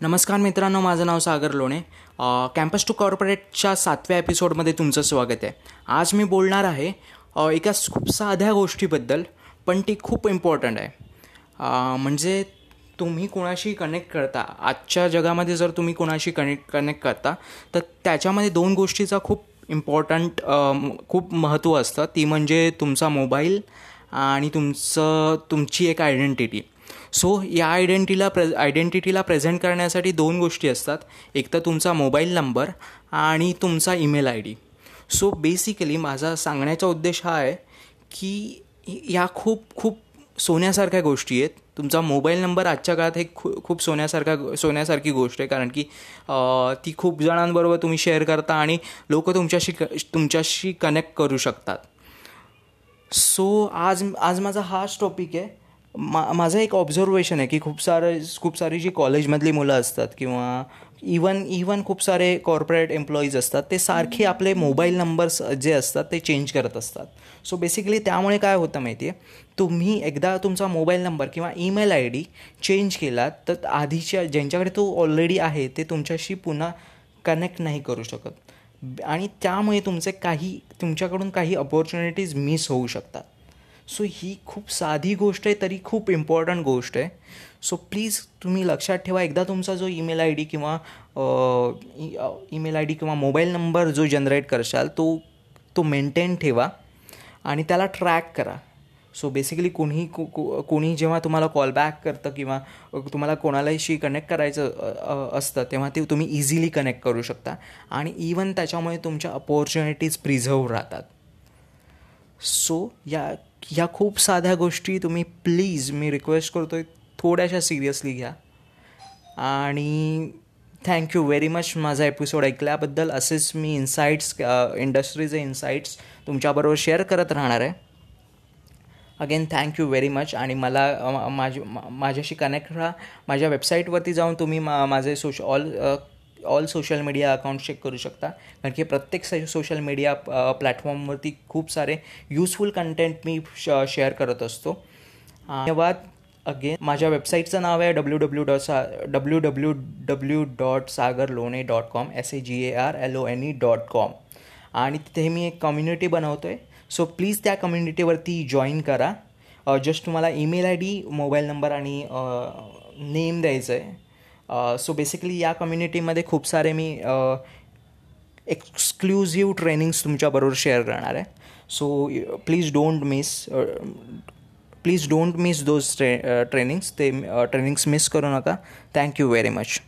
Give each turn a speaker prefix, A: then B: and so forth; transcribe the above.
A: नमस्कार मित्रांनो माझं नाव सागर लोणे. कॅम्पस टू कॉर्पोरेटच्या सातव्या एपिसोडमध्ये तुमचं स्वागत आहे. आज मी बोलणार आहे एका खूप साध्या गोष्टीबद्दल पण ती खूप इम्पॉर्टंट आहे. म्हणजे तुम्ही कोणाशी कनेक्ट करता? आजच्या जगामध्ये जर तुम्ही कोणाशी कनेक्ट कनेक्ट करता तर त्याच्यामध्ये दोन गोष्टीचा खूप इम्पॉर्टंट खूप महत्त्व असतं. ती म्हणजे तुमचा मोबाईल आणि तुमचं तुमची एक आयडेंटिटी सो या आयडेंटिटीला प्रे आयडेंटिटीला प्रेझेंट करण्यासाठी दोन गोष्टी असतात. एक तर तुमचा मोबाईल नंबर आणि तुमचा email I D so basically माझा सांगण्याचा उद्देश हा आहे की या खूप खूप सोन्यासारख्या गोष्टी आहेत. तुमचा मोबाईल नंबर आजच्या काळात हे खू खूप सोन्यासारखा सोन्यासारखी गोष्ट आहे. कारण की ती खूप जणांबरोबर तुम्ही शेअर करता आणि लोक तुमच्याशी क तुमच्याशी कनेक्ट करू शकतात. सो आज आज माझा हाच टॉपिक आहे. मा माझं एक ऑब्झर्वेशन आहे की खूप सारं खूप सारी जी कॉलेजमधली मुलं असतात किंवा इवन इवन खूप सारे कॉर्पोरेट एम्प्लॉईज असतात ते सारखे आपले मोबाईल नंबर्स जे असतात ते चेंज करत असतात. सो बेसिकली त्यामुळे काय होतं माहिती आहे तुम्ही एकदा तुमचा मोबाईल नंबर किंवा ईमेल आय डी चेंज केलात तर आधीच्या ज्यांच्याकडे तो ऑलरेडी आहे ते तुमच्याशी पुन्हा कनेक्ट नाही करू शकत. आणि त्यामुळे तुमचे काही तुमच्याकडून काही अपॉर्च्युनिटीज मिस होऊ शकतात. सो ही खूप साधी गोष्ट आहे तरी खूप इम्पॉर्टंट गोष्ट आहे. सो प्लीज तुम्ही लक्षात ठेवा एकदा तुमचा जो ईमेल आय डी किंवा ईमेल आय डी किंवा मोबाईल नंबर जो जनरेट करशाल तो तो मेंटेन ठेवा आणि त्याला ट्रॅक करा. सो बेसिकली कोणी को- कोणी जेव्हा तुम्हाला कॉल बॅक करतं किंवा तुम्हाला कोणालाशी कनेक्ट करायचं असतं तेव्हा ते तुम्ही इझिली कनेक्ट करू शकता. आणि इवन त्याच्यामुळे तुमच्या अपॉर्च्युनिटीज प्रिझर्व राहतात. सो या ह्या खूप साध्या गोष्टी तुम्ही प्लीज मी रिक्वेस्ट करतो आहे थोड्याशा सिरियसली घ्या. आणि थँक्यू व्हेरी मच माझा एपिसोड ऐकल्याबद्दल. असेच मी इन्साईट्स इंडस्ट्रीचे इन्साईट्स तुमच्याबरोबर शेअर करत राहणार आहे. अगेन थँक्यू व्हेरी मच आणि मला माझी माझ्याशी कनेक्ट राहा. माझ्या वेबसाईटवरती जाऊन तुम्ही मा माझे सोश all all social media account check करू शकता. कारण की प्रत्येक सोशल मीडिया प्लॅटफॉर्मवरती खूप सारे युजफुल कंटेंट मी शेअर करत असतो. धन्यवाद. अगेन माझ्या वेबसाईटचं नाव आहे डब्ल्यू डब्ल्यू डॉट सा W W W dot Sagar Lone dot com S A G A R L O N E dot com आणि तिथे मी एक कम्युनिटी बनवतो आहे सो प्लीज त्या कम्युनिटीवरती जॉईन करा. जस्ट तुम्हाला email I D mobile number आणि नेम द्यायचं आहे सो बेसिकली या कम्युनिटीमध्ये खूप सारे मी एक्सक्लुझिव्ह ट्रेनिंग्स तुमच्याबरोबर शेअर करणार आहे. So please don't miss please don't miss those tray trainings ते ट्रेनिंग्स मिस करू नका. Thank you very much